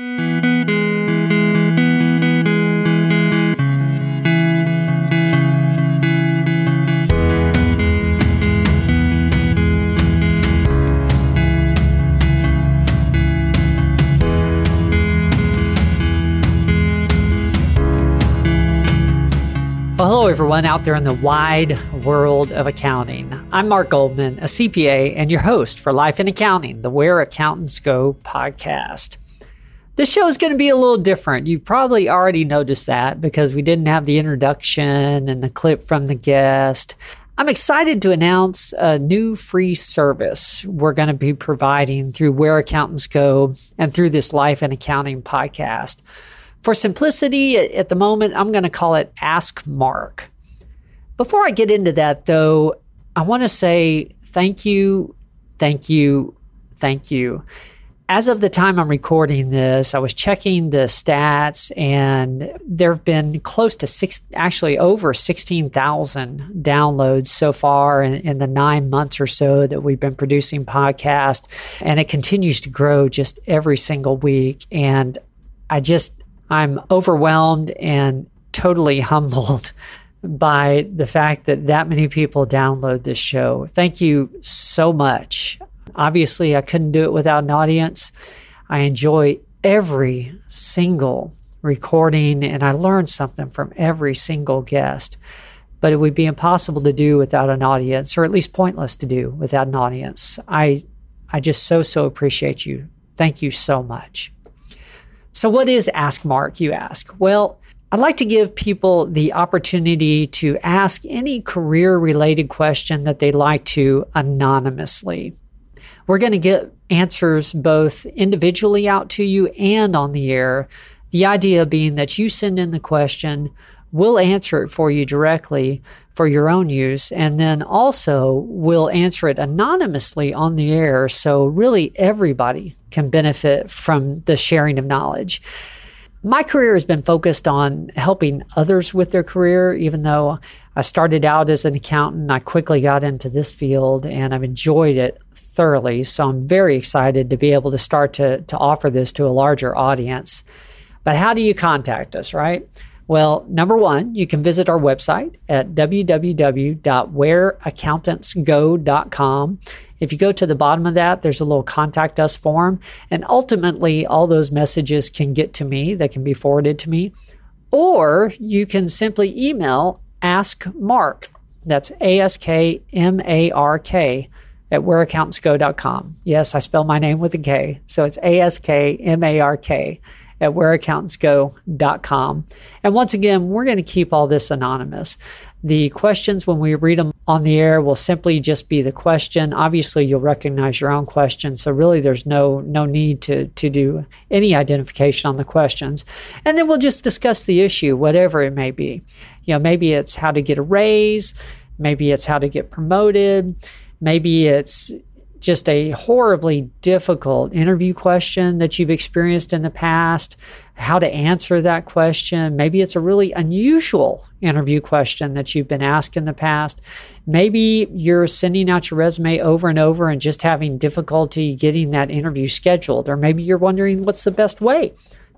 Well, hello, everyone out there in the wide world of accounting. I'm Mark Goldman, a CPA and your host for Life in Accounting, the Where Accountants Go podcast. This show is going to be a little different. You probably already noticed that because we didn't have the introduction and the clip from the guest. I'm excited to announce a new free service we're going to be providing through Where Accountants Go and through this Life in Accounting podcast. For simplicity, at the moment, I'm going to call it Ask Mark. Before I get into that, though, I want to say thank you, thank you, thank you. As of the time I'm recording this, I was checking the stats, and there have been close to six, actually over 16,000 downloads so far in, in the nine months or so that we've been producing podcast. And it continues to grow just every single week. And I just, I'm overwhelmed and totally humbled by the fact that that many people download this show. Thank you so much. Obviously, I couldn't do it without an audience. I enjoy every single recording and I learn something from every single guest. But it would be impossible to do without an audience, or at least pointless to do without an audience. I I just so so appreciate you. Thank you so much. So, what is Ask Mark, you ask? Well, I'd like to give people the opportunity to ask any career related question that they'd like to anonymously. We're going to get answers both individually out to you and on the air. The idea being that you send in the question, we'll answer it for you directly for your own use. And then also we'll answer it anonymously on the air. So really everybody can benefit from the sharing of knowledge. My career has been focused on helping others with their career, even though I started out as an accountant. I quickly got into this field and I've enjoyed it thoroughly. So I'm very excited to be able to start to, to offer this to a larger audience. But how do you contact us, right? Well, number one, you can visit our website at www.whereaccountantsgo.com. If you go to the bottom of that, there's a little contact us form. And ultimately, all those messages can get to me, they can be forwarded to me. Or you can simply email ask Mark. That's A S K M A R K at whereaccountantsgo.com. Yes, I spell my name with a K. So it's A S K M A R K at whereaccountantsgo.com. And once again, we're going to keep all this anonymous. The questions, when we read them on the air, will simply just be the question. Obviously, you'll recognize your own question, so really, there's no no need to to do any identification on the questions. And then we'll just discuss the issue, whatever it may be. You know, maybe it's how to get a raise, maybe it's how to get promoted, maybe it's just a horribly difficult interview question that you've experienced in the past, how to answer that question. Maybe it's a really unusual interview question that you've been asked in the past. Maybe you're sending out your resume over and over and just having difficulty getting that interview scheduled. Or maybe you're wondering what's the best way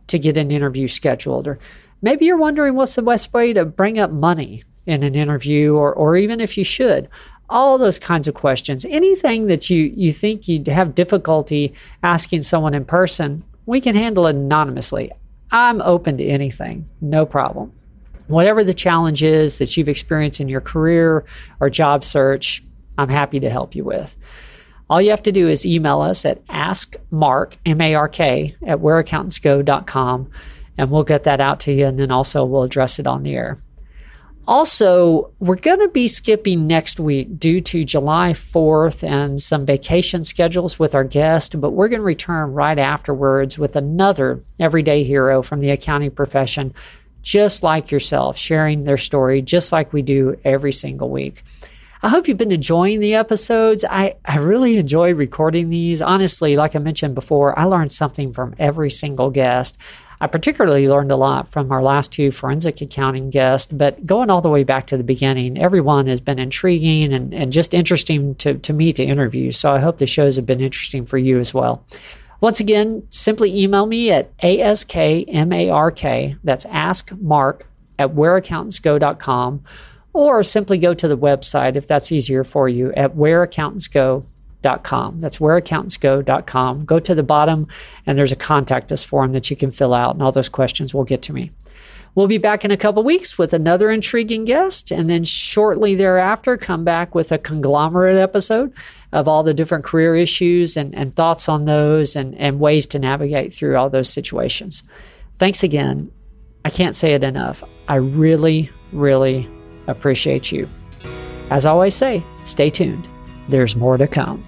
to get an interview scheduled. Or maybe you're wondering what's the best way to bring up money in an interview, or, or even if you should all those kinds of questions. Anything that you, you think you'd have difficulty asking someone in person, we can handle anonymously. I'm open to anything, no problem. Whatever the challenge is that you've experienced in your career or job search, I'm happy to help you with. All you have to do is email us at askmark, M-A-R-K, at whereaccountantsgo.com, and we'll get that out to you, and then also we'll address it on the air. Also, we're going to be skipping next week due to July 4th and some vacation schedules with our guest, but we're going to return right afterwards with another everyday hero from the accounting profession, just like yourself, sharing their story just like we do every single week. I hope you've been enjoying the episodes. I, I really enjoy recording these. Honestly, like I mentioned before, I learned something from every single guest. I particularly learned a lot from our last two forensic accounting guests, but going all the way back to the beginning, everyone has been intriguing and, and just interesting to, to me to interview. So I hope the shows have been interesting for you as well. Once again, simply email me at askmark, that's askmark at whereaccountantsgo.com, or simply go to the website if that's easier for you at whereaccountantsgo.com. That's whereaccountantsgo.com. Go to the bottom and there's a contact us form that you can fill out, and all those questions will get to me. We'll be back in a couple weeks with another intriguing guest, and then shortly thereafter, come back with a conglomerate episode of all the different career issues and, and thoughts on those and, and ways to navigate through all those situations. Thanks again. I can't say it enough. I really, really appreciate you. As I always say, stay tuned. There's more to come.